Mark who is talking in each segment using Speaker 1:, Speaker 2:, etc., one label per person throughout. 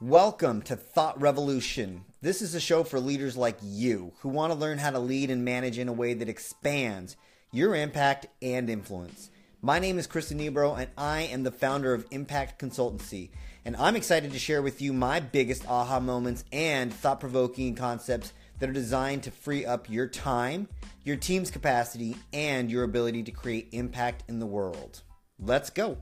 Speaker 1: Welcome to Thought Revolution. This is a show for leaders like you who want to learn how to lead and manage in a way that expands your impact and influence. My name is Chris Nebro, and I am the founder of Impact Consultancy. And I'm excited to share with you my biggest aha moments and thought provoking concepts that are designed to free up your time, your team's capacity, and your ability to create impact in the world. Let's go.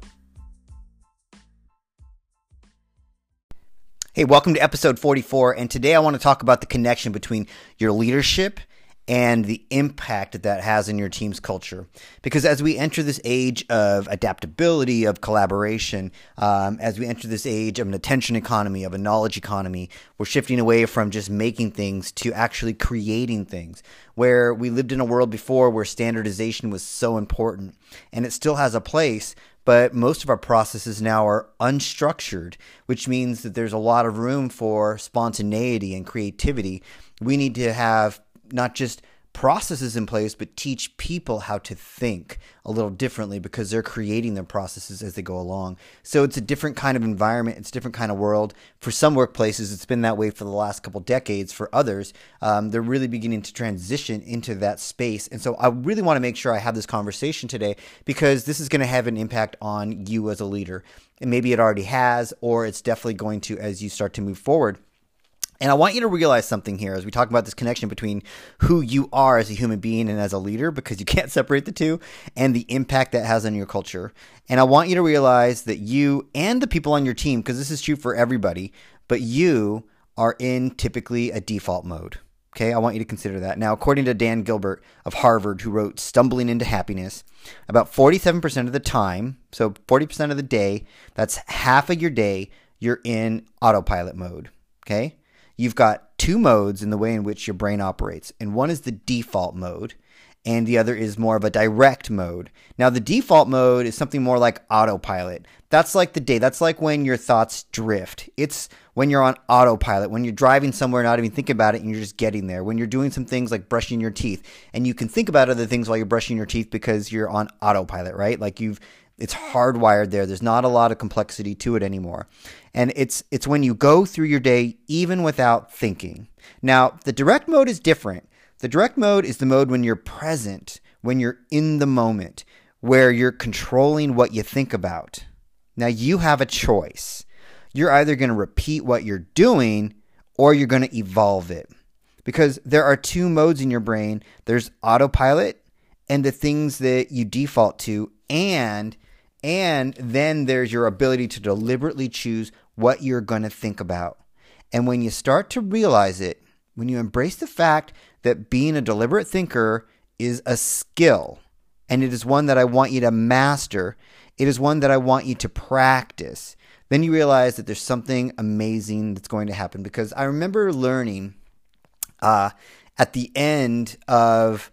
Speaker 1: Hey, welcome to episode 44. And today I want to talk about the connection between your leadership and the impact that that has in your team's culture. Because as we enter this age of adaptability, of collaboration, um, as we enter this age of an attention economy, of a knowledge economy, we're shifting away from just making things to actually creating things. Where we lived in a world before where standardization was so important, and it still has a place, but most of our processes now are unstructured, which means that there's a lot of room for spontaneity and creativity. We need to have not just processes in place, but teach people how to think a little differently because they're creating their processes as they go along. So it's a different kind of environment. It's a different kind of world. For some workplaces, it's been that way for the last couple decades. For others, um, they're really beginning to transition into that space. And so I really want to make sure I have this conversation today because this is going to have an impact on you as a leader. And maybe it already has, or it's definitely going to as you start to move forward. And I want you to realize something here as we talk about this connection between who you are as a human being and as a leader, because you can't separate the two, and the impact that has on your culture. And I want you to realize that you and the people on your team, because this is true for everybody, but you are in typically a default mode. Okay, I want you to consider that. Now, according to Dan Gilbert of Harvard, who wrote Stumbling into Happiness, about 47% of the time, so 40% of the day, that's half of your day, you're in autopilot mode. Okay? You've got two modes in the way in which your brain operates, and one is the default mode, and the other is more of a direct mode. Now, the default mode is something more like autopilot. That's like the day. That's like when your thoughts drift. It's when you're on autopilot, when you're driving somewhere, not even thinking about it, and you're just getting there. When you're doing some things like brushing your teeth, and you can think about other things while you're brushing your teeth because you're on autopilot, right? Like you've it's hardwired there. There's not a lot of complexity to it anymore. And it's it's when you go through your day even without thinking. Now, the direct mode is different. The direct mode is the mode when you're present, when you're in the moment, where you're controlling what you think about. Now, you have a choice. You're either going to repeat what you're doing or you're going to evolve it. Because there are two modes in your brain there's autopilot and the things that you default to, and and then there's your ability to deliberately choose what you're going to think about. And when you start to realize it, when you embrace the fact that being a deliberate thinker is a skill, and it is one that I want you to master, it is one that I want you to practice, then you realize that there's something amazing that's going to happen. Because I remember learning uh, at the end of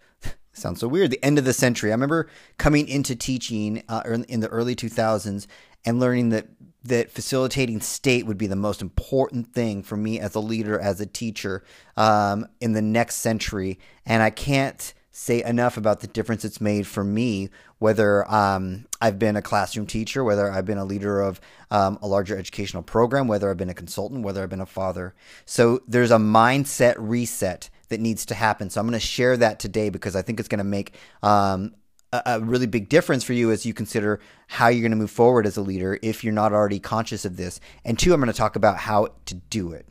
Speaker 1: sounds so weird. The end of the century. I remember coming into teaching uh, in the early 2000s and learning that that facilitating state would be the most important thing for me as a leader, as a teacher um, in the next century. And I can't say enough about the difference it's made for me, whether um, I've been a classroom teacher, whether I've been a leader of um, a larger educational program, whether I've been a consultant, whether I've been a father. So there's a mindset reset that needs to happen. So I'm going to share that today because I think it's going to make um, a, a, really big difference for you as you consider how you're going to move forward as a leader if you're not already conscious of this. And two, I'm going to talk about how to do it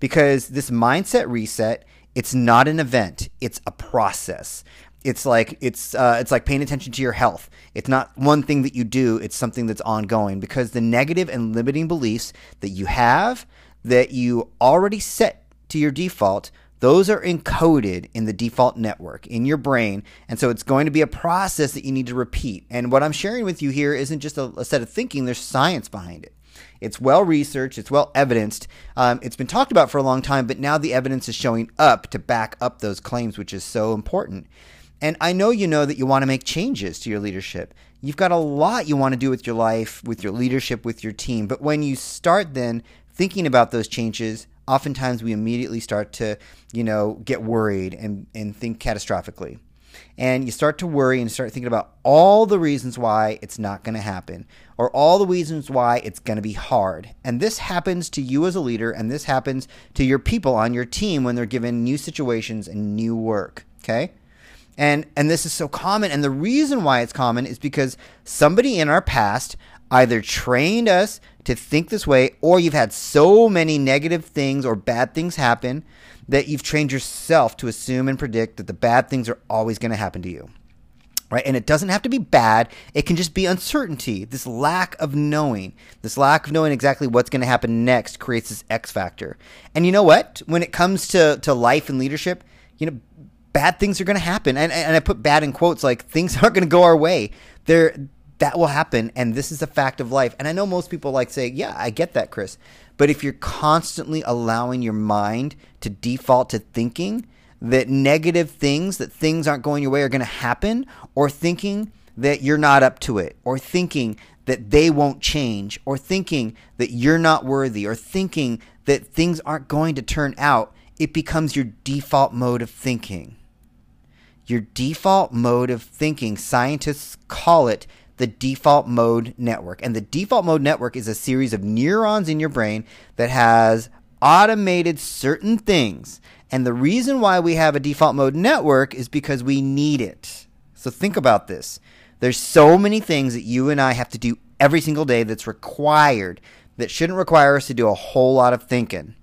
Speaker 1: because this mindset reset it's not an event it's a process it's like it's uh, it's like paying attention to your health. It's not one thing that you do; it's something that's ongoing. Because the negative and limiting beliefs that you have, that you already set to your default, those are encoded in the default network in your brain. And so it's going to be a process that you need to repeat. And what I'm sharing with you here isn't just a, a set of thinking, there's science behind it. It's well researched, it's well evidenced. Um, it's been talked about for a long time, but now the evidence is showing up to back up those claims, which is so important. And I know you know that you want to make changes to your leadership. You've got a lot you want to do with your life, with your leadership, with your team. But when you start then thinking about those changes, oftentimes we immediately start to, you know, get worried and, and think catastrophically. and you start to worry and start thinking about all the reasons why it's not going to happen or all the reasons why it's going to be hard. And this happens to you as a leader, and this happens to your people on your team when they're given new situations and new work. Okay? And and this is so common and the reason why it's common is because somebody in our past either trained us to think this way or you've had so many negative things or bad things happen that you've trained yourself to assume and predict that the bad things are always going to happen to you. Right? And it doesn't have to be bad. It can just be uncertainty. This lack of knowing, this lack of knowing exactly what's going to happen next creates this X factor. And you know what? When it comes to, to life and leadership, you know, bad things are going to happen. And, and I put bad in quotes like things aren't going to go our way. They're, that will happen. And this is a fact of life. And I know most people like say, yeah, I get that, Chris. But if you're constantly allowing your mind to default to thinking that negative things, that things aren't going your way are going to happen, or thinking that you're not up to it, or thinking that they won't change, or thinking that you're not worthy, or thinking that things aren't going to turn out, it becomes your default mode of thinking. Your default mode of thinking, scientists call it the default mode network. And the default mode network is a series of neurons in your brain that has automated certain things. And the reason why we have a default mode network is because we need it. So think about this. There's so many things that you and I have to do every single day that's required that shouldn't require us to do a whole lot of thinking.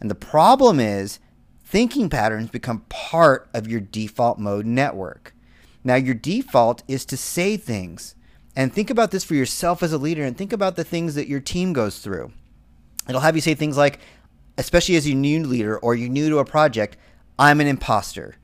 Speaker 1: And the problem is thinking patterns become part of your default mode network. Now, your default is to say things and think about this for yourself as a leader and think about the things that your team goes through. It'll have you say things like, especially as a new leader or you're new to a project, I'm an imposter.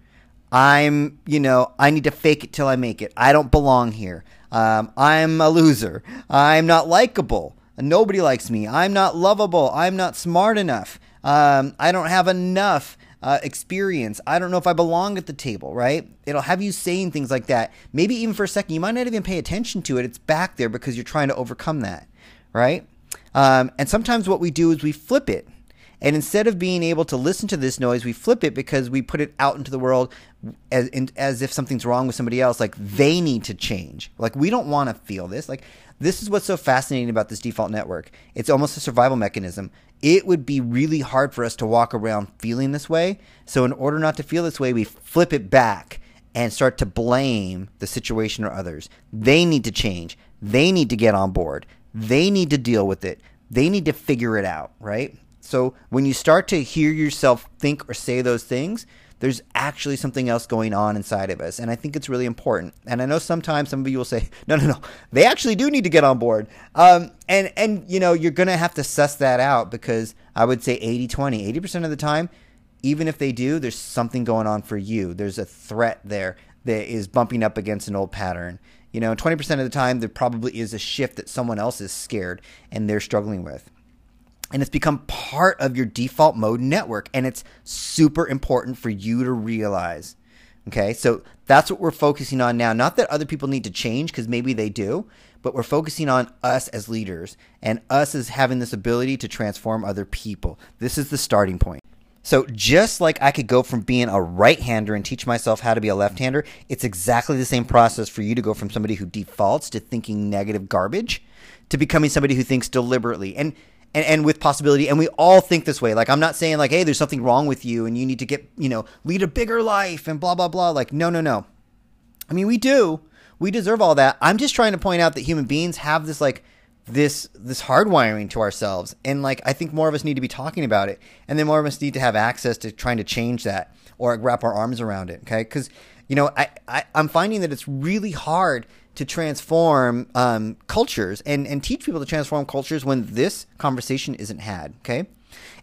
Speaker 1: I'm, you know, I need to fake it till I make it. I don't belong here. Um, I'm a loser. I'm not likable. Nobody likes me. I'm not lovable. I'm not smart enough. Um, I don't have enough uh, experience. I don't know if I belong at the table, right? It'll have you saying things like that. Maybe even for a second, you might not even pay attention to it. It's back there because you're trying to overcome that, right? Um, and sometimes what we do is we flip it. And instead of being able to listen to this noise, we flip it because we put it out into the world as, in, as if something's wrong with somebody else. Like they need to change. Like we don't want to feel this. Like this is what's so fascinating about this default network. It's almost a survival mechanism it would be really hard for us to walk around feeling this way. So, in order not to feel this way, we flip it back and start to blame the situation or others. They need to change. They need to get on board. They need to deal with it. They need to figure it out, right? So, when you start to hear yourself think or say those things, there's actually something else going on inside of us. And I think it's really important. And I know sometimes some of you will say, no, no, no, they actually do need to get on board. Um, and, and, you know, you're going to have to suss that out because I would say 80 20, 80% of the time, even if they do, there's something going on for you. There's a threat there that is bumping up against an old pattern. You know, 20% of the time, there probably is a shift that someone else is scared and they're struggling with and it's become part of your default mode network and it's super important for you to realize okay? So that's what we're focusing on now. Not that other people need to change because maybe they do but we're focusing on us as leaders and us as having this ability to transform other people. This is the starting point. So just like I could go from being a right-hander and teach myself how to be a left-hander, it's exactly the same process for you to go from somebody who defaults to thinking negative garbage to becoming somebody who thinks deliberately. And and, and with possibility. And we all think this way. Like, I'm not saying, like, hey, there's something wrong with you and you need to get, you know, lead a bigger life and blah, blah, blah. Like, no, no, no. I mean, we do. We deserve all that. I'm just trying to point out that human beings have this, like, this this hardwiring to ourselves and like i think more of us need to be talking about it and then more of us need to have access to trying to change that or wrap our arms around it okay because you know I, I i'm finding that it's really hard to transform um, cultures and, and teach people to transform cultures when this conversation isn't had. Okay.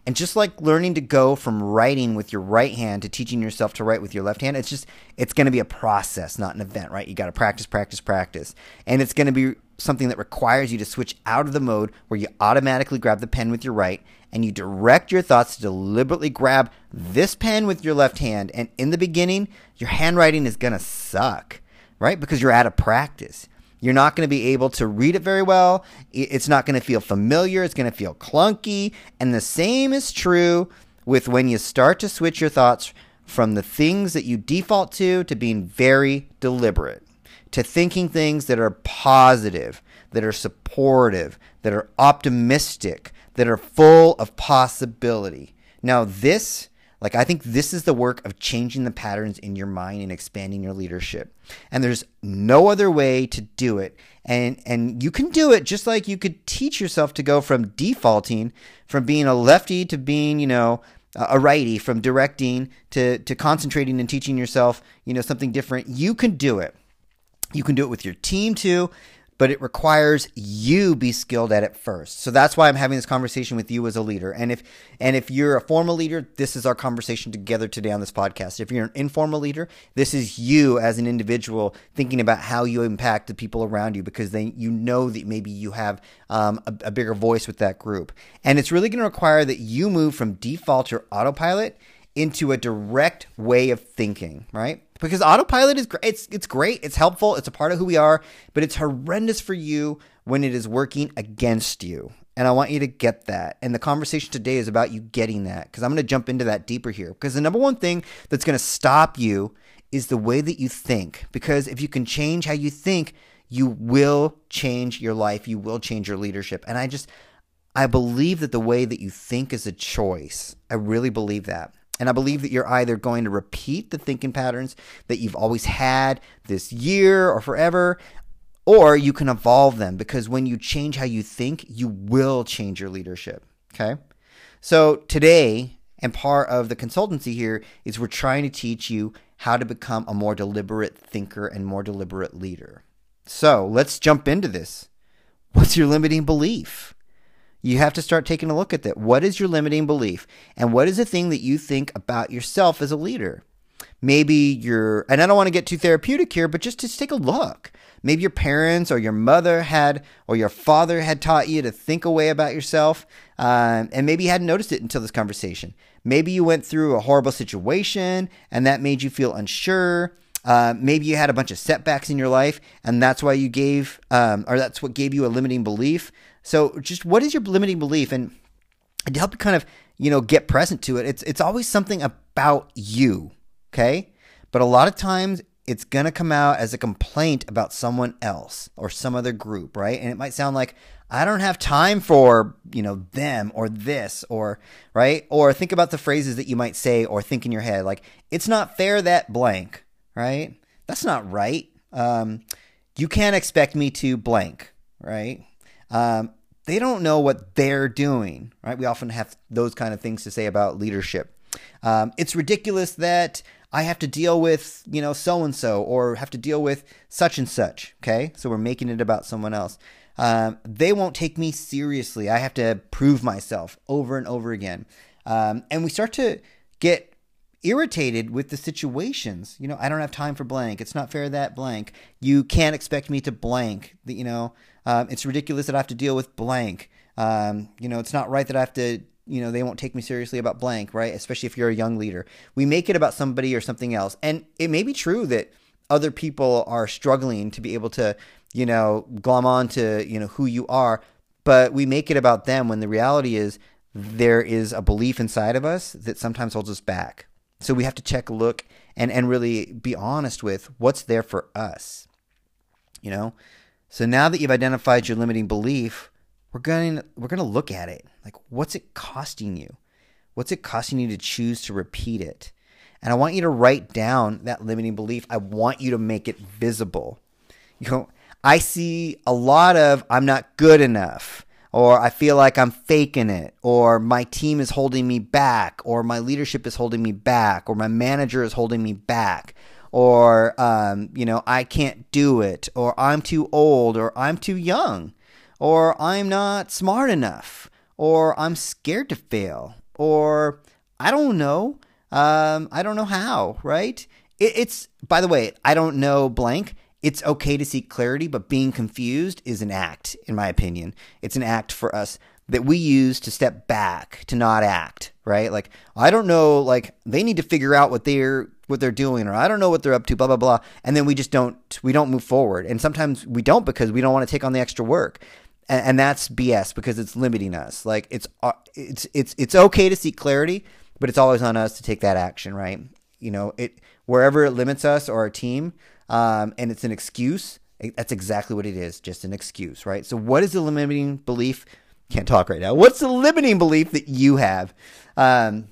Speaker 1: And just like learning to go from writing with your right hand to teaching yourself to write with your left hand, it's just, it's going to be a process, not an event, right? You got to practice, practice, practice. And it's going to be something that requires you to switch out of the mode where you automatically grab the pen with your right and you direct your thoughts to deliberately grab this pen with your left hand. And in the beginning, your handwriting is going to suck right? Because you're out of practice. You're not going to be able to read it very well. It's not going to feel familiar. It's going to feel clunky. And the same is true with when you start to switch your thoughts from the things that you default to to being very deliberate, to thinking things that are positive, that are supportive, that are optimistic, that are full of possibility. Now, this, like, I think this is the work of changing the patterns in your mind and expanding your leadership. And there's no other way to do it. And, and you can do it just like you could teach yourself to go from defaulting, from being a lefty to being, you know, a righty, from directing to, to concentrating and teaching yourself, you know, something different. You can do it. You can do it with your team too but it requires you be skilled at it first. So that's why I'm having this conversation with you as a leader. And if and if you're a formal leader, this is our conversation together today on this podcast. If you're an informal leader, this is you as an individual thinking about how you impact the people around you because then you know that maybe you have um, a, a bigger voice with that group. And it's really going to require that you move from default or autopilot into a direct way of thinking, right? Because autopilot is great. It's it's great. It's helpful. It's a part of who we are, but it's horrendous for you when it is working against you. And I want you to get that. And the conversation today is about you getting that because I'm going to jump into that deeper here. Because the number one thing that's going to stop you is the way that you think. Because if you can change how you think, you will change your life. You will change your leadership. And I just, I believe that the way that you think is a choice. I really believe that. And I believe that you're either going to repeat the thinking patterns that you've always had this year or forever, or you can evolve them because when you change how you think, you will change your leadership. Okay. So today, and part of the consultancy here is we're trying to teach you how to become a more deliberate thinker and more deliberate leader. So let's jump into this. What's your limiting belief? You have to start taking a look at that. What is your limiting belief? And what is the thing that you think about yourself as a leader? Maybe you're, and I don't want to get too therapeutic here, but just to take a look. Maybe your parents or your mother had, or your father had taught you to think a way about yourself, um, and maybe you hadn't noticed it until this conversation. Maybe you went through a horrible situation and that made you feel unsure. Uh, maybe you had a bunch of setbacks in your life, and that's why you gave, um, or that's what gave you a limiting belief. So, just what is your limiting belief? And to help you kind of, you know, get present to it, it's it's always something about you, okay? But a lot of times it's going to come out as a complaint about someone else or some other group, right? And it might sound like I don't have time for, you know, them or this or, right? Or think about the phrases that you might say or think in your head like it's not fair that blank, right? That's not right. Um, you can't expect me to blank, right? Um, they don't know what they're doing, right? We often have those kind of things to say about leadership. Um, it's ridiculous that I have to deal with, you know, so and so or have to deal with such and such. Okay. So we're making it about someone else. Um, they won't take me seriously. I have to prove myself over and over again. Um, and we start to get irritated with the situations. You know, I don't have time for blank. It's not fair that blank. You can't expect me to blank. You know, um, it's ridiculous that I have to deal with blank. Um, you know, it's not right that I have to, you know, they won't take me seriously about blank, right? Especially if you're a young leader. We make it about somebody or something else. And it may be true that other people are struggling to be able to, you know, glom on to, you know, who you are, but we make it about them when the reality is there is a belief inside of us that sometimes holds us back. So we have to check, look, and, and really be honest with what's there for us. You know, so now that you've identified your limiting belief, we're going we're going to look at it. Like what's it costing you? What's it costing you to choose to repeat it? And I want you to write down that limiting belief. I want you to make it visible. You know, I see a lot of I'm not good enough or I feel like I'm faking it, or my team is holding me back, or my leadership is holding me back, or my manager is holding me back, or um, you know I can't do it, or I'm too old, or I'm too young, or I'm not smart enough, or I'm scared to fail, or I don't know, um, I don't know how, right? It, it's by the way, I don't know blank. It's okay to seek clarity, but being confused is an act, in my opinion. It's an act for us that we use to step back, to not act, right? Like I don't know, like they need to figure out what they're what they're doing or I don't know what they're up to, blah blah blah. And then we just don't we don't move forward. And sometimes we don't because we don't want to take on the extra work. And, and that's BS because it's limiting us. Like it's uh, it's it's it's okay to seek clarity, but it's always on us to take that action, right? you know, it wherever it limits us or our team, um, and it's an excuse. That's exactly what it is, just an excuse, right? So, what is the limiting belief? Can't talk right now. What's the limiting belief that you have? Um,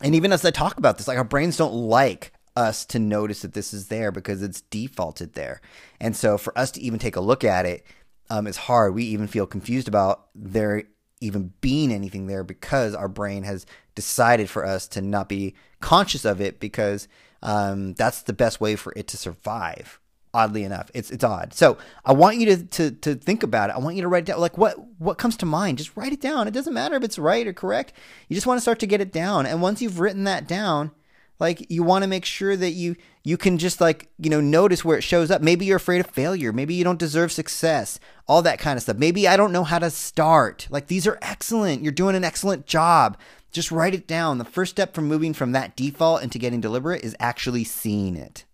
Speaker 1: and even as I talk about this, like our brains don't like us to notice that this is there because it's defaulted there. And so for us to even take a look at it, um, hard. We even feel confused about there even being anything there because our brain has decided for us to not be conscious of it because um, that's the best way for it to survive. Oddly enough, it's it's odd. So I want you to, to to think about it. I want you to write it down like what what comes to mind. Just write it down. It doesn't matter if it's right or correct. You just want to start to get it down. And once you've written that down, like you want to make sure that you you can just like you know notice where it shows up maybe you're afraid of failure maybe you don't deserve success all that kind of stuff maybe i don't know how to start like these are excellent you're doing an excellent job just write it down the first step from moving from that default into getting deliberate is actually seeing it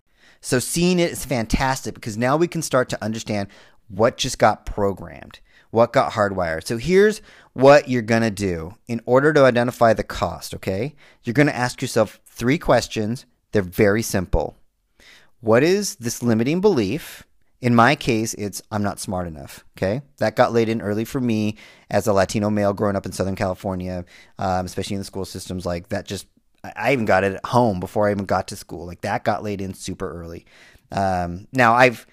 Speaker 1: so seeing it is fantastic because now we can start to understand what just got programmed what got hardwired. So here's what you're going to do in order to identify the cost, okay? You're going to ask yourself three questions. They're very simple. What is this limiting belief? In my case, it's I'm not smart enough. Okay. That got laid in early for me as a Latino male growing up in Southern California, um, especially in the school systems. Like that just, I even got it at home before I even got to school. Like that got laid in super early. Um, now I've,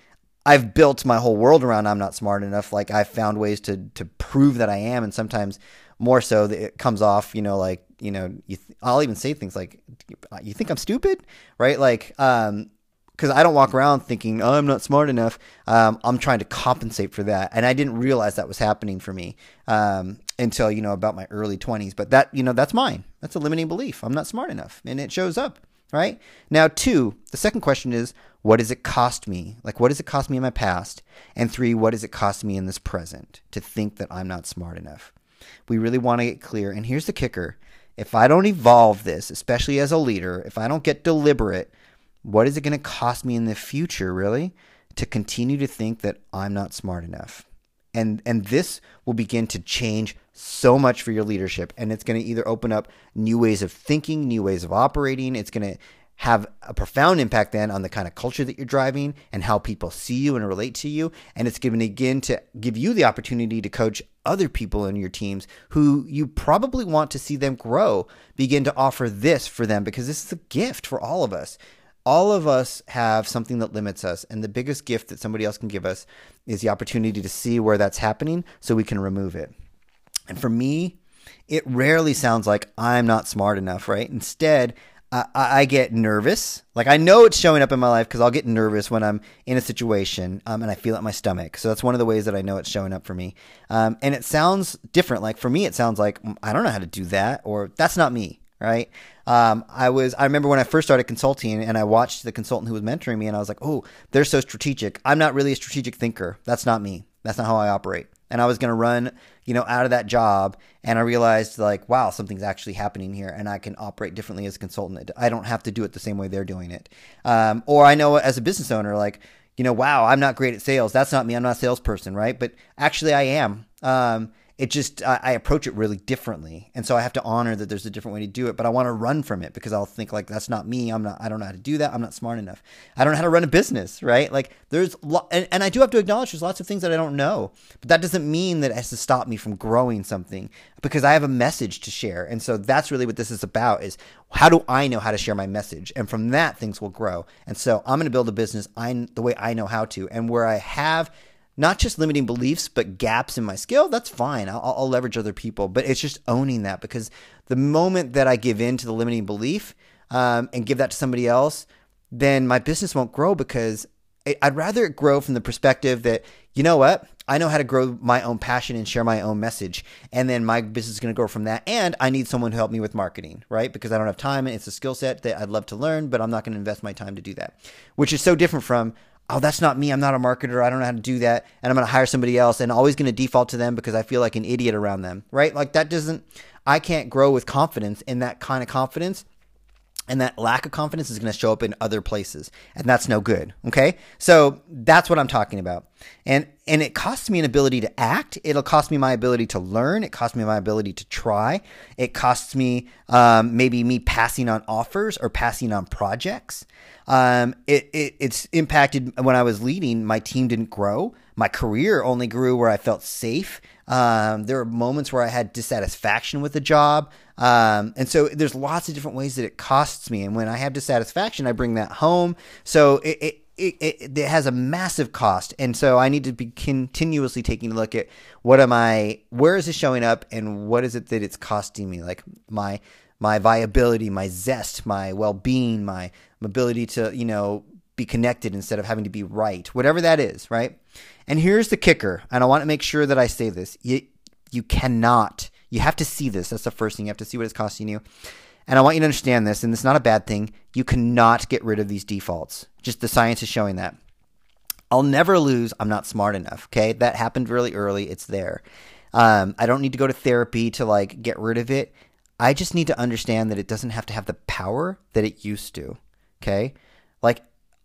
Speaker 1: I've built my whole world around I'm not smart enough. Like I've found ways to to prove that I am, and sometimes more so it comes off, you know, like you know, you th- I'll even say things like, "You think I'm stupid?" Right? Like, um, because I don't walk around thinking, "Oh, I'm not smart enough." Um, I'm trying to compensate for that, and I didn't realize that was happening for me um, until you know about my early 20s. But that you know, that's mine. That's a limiting belief. I'm not smart enough, and it shows up right? Now, two, the second question is, what does it cost me? Like, what does it cost me in my past? And three, what does it cost me in this present to think that I'm not smart enough? We really want to get clear. And here's the kicker if I don't evolve this, especially as a leader, if I don't get deliberate, what is it going to cost me in the future, really, to continue to think that I'm not smart enough? And and this will begin to change so much for your leadership. And it's going to either open up new ways of thinking new ways of operating. It's going to have a profound impact then on the kind of culture that you're driving and how people see you and relate to you. And it's going to begin to give you the opportunity to coach other people in your teams who you probably want to see them grow begin to offer this for them because this is a gift for all of us all of us have something that limits us. And the biggest gift that somebody else can give us is the opportunity to see where that's happening so we can remove it. And for me, it rarely sounds like I'm not smart enough, right? Instead, I, I get nervous. Like I know it's showing up in my life because I'll get nervous when I'm in a situation um, and I feel it in my stomach. So that's one of the ways that I know it's showing up for me. Um, and it sounds different. Like for me, it sounds like mm, I don't know how to do that, or that's not me right? Um, I was I remember when I first started consulting and I watched the consultant who was mentoring me and I was like, "Oh, they're so strategic. I'm not really a strategic thinker. That's not me. That's not how I operate." And I was going to run, you know, out of that job and I realized like, "Wow, something's actually happening here and I can operate differently as a consultant. I don't have to do it the same way they're doing it." Um, or I know as a business owner like, you know, wow, I'm not great at sales. That's not me. I'm not a salesperson, right? But actually I am. Um, it just I, I, approach it really differently. And so i have to honor that there's a different way to do it but i want to run from it because i'll think like that's not me. I'm not i don't know how to do that. I'm not smart enough. I don't know how to run a business right? Like there's lo- and, and i do have to acknowledge there's lots of things that i don't know but that doesn't mean that it has to stop me from growing something because i have a message to share. And so that's really what this is about is how do i know how to share my message? And from that things will grow. And so i'm going to build a business i the way i know how to. And where i have not just limiting beliefs, but gaps in my skill, that's fine. I'll, I'll, leverage other people. But it's just owning that because the moment that I give in to the limiting belief um, and give that to somebody else, then my business won't grow because I'd rather it grow from the perspective that, you know what? I know how to grow my own passion and share my own message. And then my business is going to grow from that. And I need someone to help me with marketing, right? Because I don't have time and it's a skill set that I'd love to learn, but I'm not going to invest my time to do that, which is so different from oh, that's not me. I'm not a marketer. I don't know how to do that. And I'm going to hire somebody else and always going to default to them because I feel like an idiot around them, right? Like that doesn't, I can't grow with confidence in that kind of confidence. And that lack of confidence is going to show up in other places. And that's no good. Okay. So that's what I'm talking about. And and it costs me an ability to act. It'll cost me my ability to learn. It costs me my ability to try. It costs me um, maybe me passing on offers or passing on projects. Um, it, it it's impacted when I was leading. My team didn't grow. My career only grew where I felt safe. Um, there were moments where I had dissatisfaction with the job. Um, and so there's lots of different ways that it costs me. And when I have dissatisfaction, I bring that home. So it, it it, it, it, has a massive cost and so i need to be continuously taking a look at what am i where is this showing up and what is it that it's costing me like my my viability my zest my well-being my ability to you know be connected instead of having to be right whatever that is right and here's the kicker and i want to make sure that i say this you, you cannot you have to see this that's the first thing you have to see what it's costing you and I want you to understand this, and it's not a bad thing. You cannot get rid of these defaults. Just the science is showing that. I'll never lose. I'm not smart enough. Okay. That happened really early. It's there. Um, I don't need to go to therapy to like get rid of it. I just need to understand that it doesn't have to have the power that it used to. Okay. Like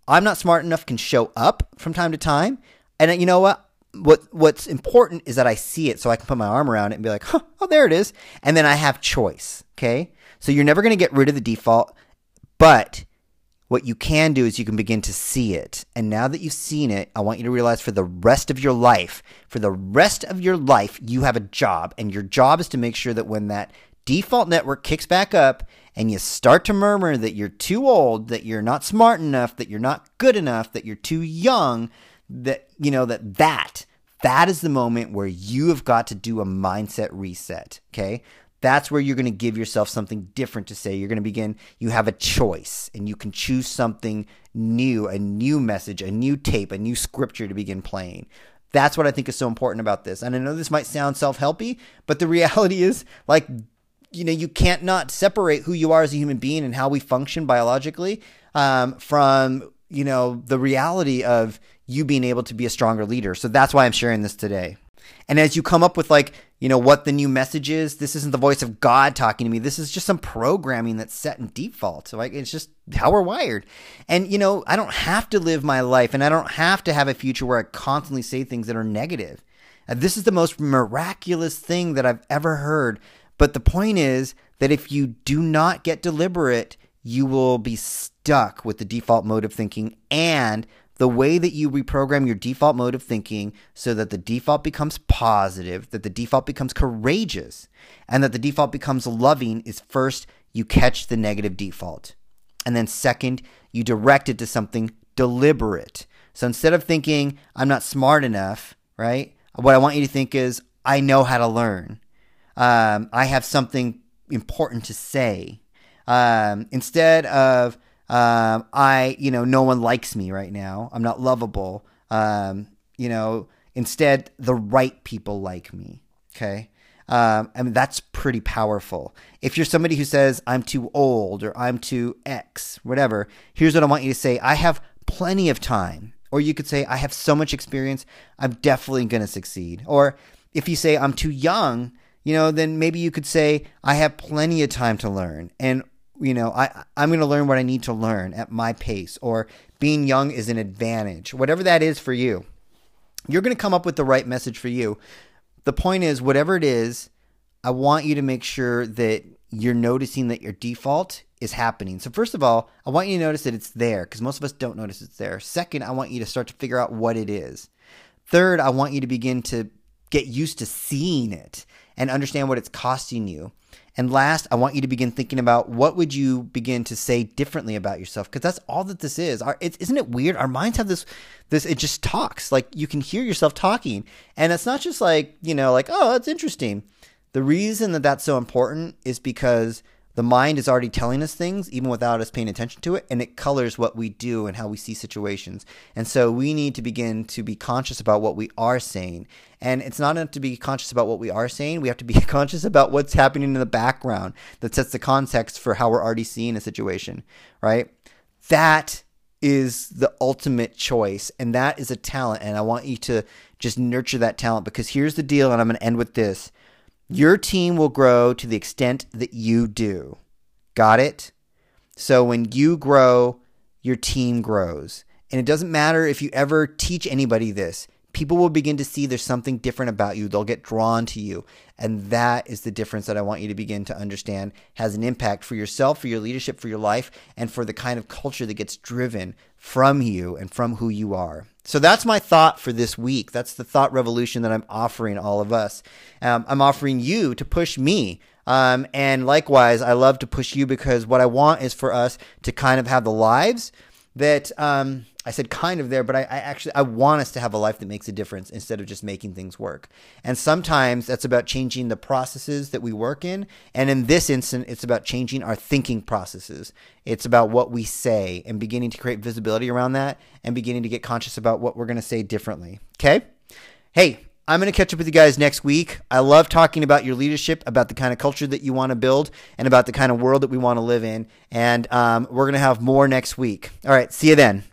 Speaker 1: I'm not smart enough can show up from time to time. And you know what? What what's important is that I see it so I can put my arm around it and be like, huh, oh, there it is. And then I have choice. Okay. So you're never going to get rid of the default, but what you can do is you can begin to see it. And now that you've seen it, I want you to realize for the rest of your life, for the rest of your life, you have a job. And your job is to make sure that when that default network kicks back up and you start to murmur that you're too old, that you're not smart enough, that you're not good enough, that you're too young, that, you know, that that, that is the moment where you have got to do a mindset reset. Okay. That's where you're going to give yourself something different to say. You're going to begin, you have a choice and you can choose something new, a new message, a new tape, a new scripture to begin playing. That's what I think is so important about this. And I know this might sound self helpy, but the reality is, like, you know, you can't not separate who you are as a human being and how we function biologically um, from, you know, the reality of you being able to be a stronger leader. So that's why I'm sharing this today. And as you come up with like, you know, what the new message is, this isn't the voice of God talking to me. This is just some programming that's set in default. So like it's just how we're wired. And you know, I don't have to live my life and I don't have to have a future where I constantly say things that are negative. Uh, this is the most miraculous thing that I've ever heard. But the point is that if you do not get deliberate, you will be stuck with the default mode of thinking and the way that you reprogram your default mode of thinking so that the default becomes positive, that the default becomes courageous, and that the default becomes loving is first you catch the negative default. And then second, you direct it to something deliberate. So instead of thinking, I'm not smart enough, right? What I want you to think is, I know how to learn. Um, I have something important to say. Um, instead of, um, I, you know, no one likes me right now. I'm not lovable. Um, you know, instead, the right people like me. Okay. Um, I mean, that's pretty powerful. If you're somebody who says, I'm too old or I'm too X, whatever, here's what I want you to say I have plenty of time. Or you could say, I have so much experience, I'm definitely going to succeed. Or if you say, I'm too young, you know, then maybe you could say, I have plenty of time to learn. And you know, I, I'm going to learn what I need to learn at my pace, or being young is an advantage, whatever that is for you. You're going to come up with the right message for you. The point is, whatever it is, I want you to make sure that you're noticing that your default is happening. So, first of all, I want you to notice that it's there because most of us don't notice it's there. Second, I want you to start to figure out what it is. Third, I want you to begin to get used to seeing it and understand what it's costing you. And last, I want you to begin thinking about what would you begin to say differently about yourself because that's all that this is. Our, isn't it weird? Our minds have this this it just talks. Like you can hear yourself talking. And it's not just like, you know, like, "Oh, that's interesting." The reason that that's so important is because the mind is already telling us things even without us paying attention to it and it colors what we do and how we see situations. And so we need to begin to be conscious about what we are saying. And it's not enough to be conscious about what we are saying we have to be conscious about what's happening in the background that sets the context for how we're already seeing a situation right? That is the ultimate choice and that is a talent and i want you to just nurture that talent because here's the deal and i'm going to end with this your team will grow to the extent that you do. Got it? So when you grow, your team grows. And it doesn't matter if you ever teach anybody this. People will begin to see there's something different about you. They'll get drawn to you. And that is the difference that I want you to begin to understand has an impact for yourself, for your leadership, for your life, and for the kind of culture that gets driven from you and from who you are. So that's my thought for this week. That's the thought revolution that I'm offering all of us. Um, I'm offering you to push me. Um, and likewise, I love to push you because what I want is for us to kind of have the lives that um, I said kind of there, but I, I, actually I want us to have a life that makes a difference instead of just making things work. And sometimes that's about changing the processes that we work in. And in this instant, it's about changing our thinking processes. It's about what we say and beginning to create visibility around that and beginning to get conscious about what we're going to say differently. Okay? Hey, I'm going to catch up with you guys next week. I love talking about your leadership, about the kind of culture that you want to build, and about the kind of world that we want to live in. And um, we're going to have more next week. All right, see you then.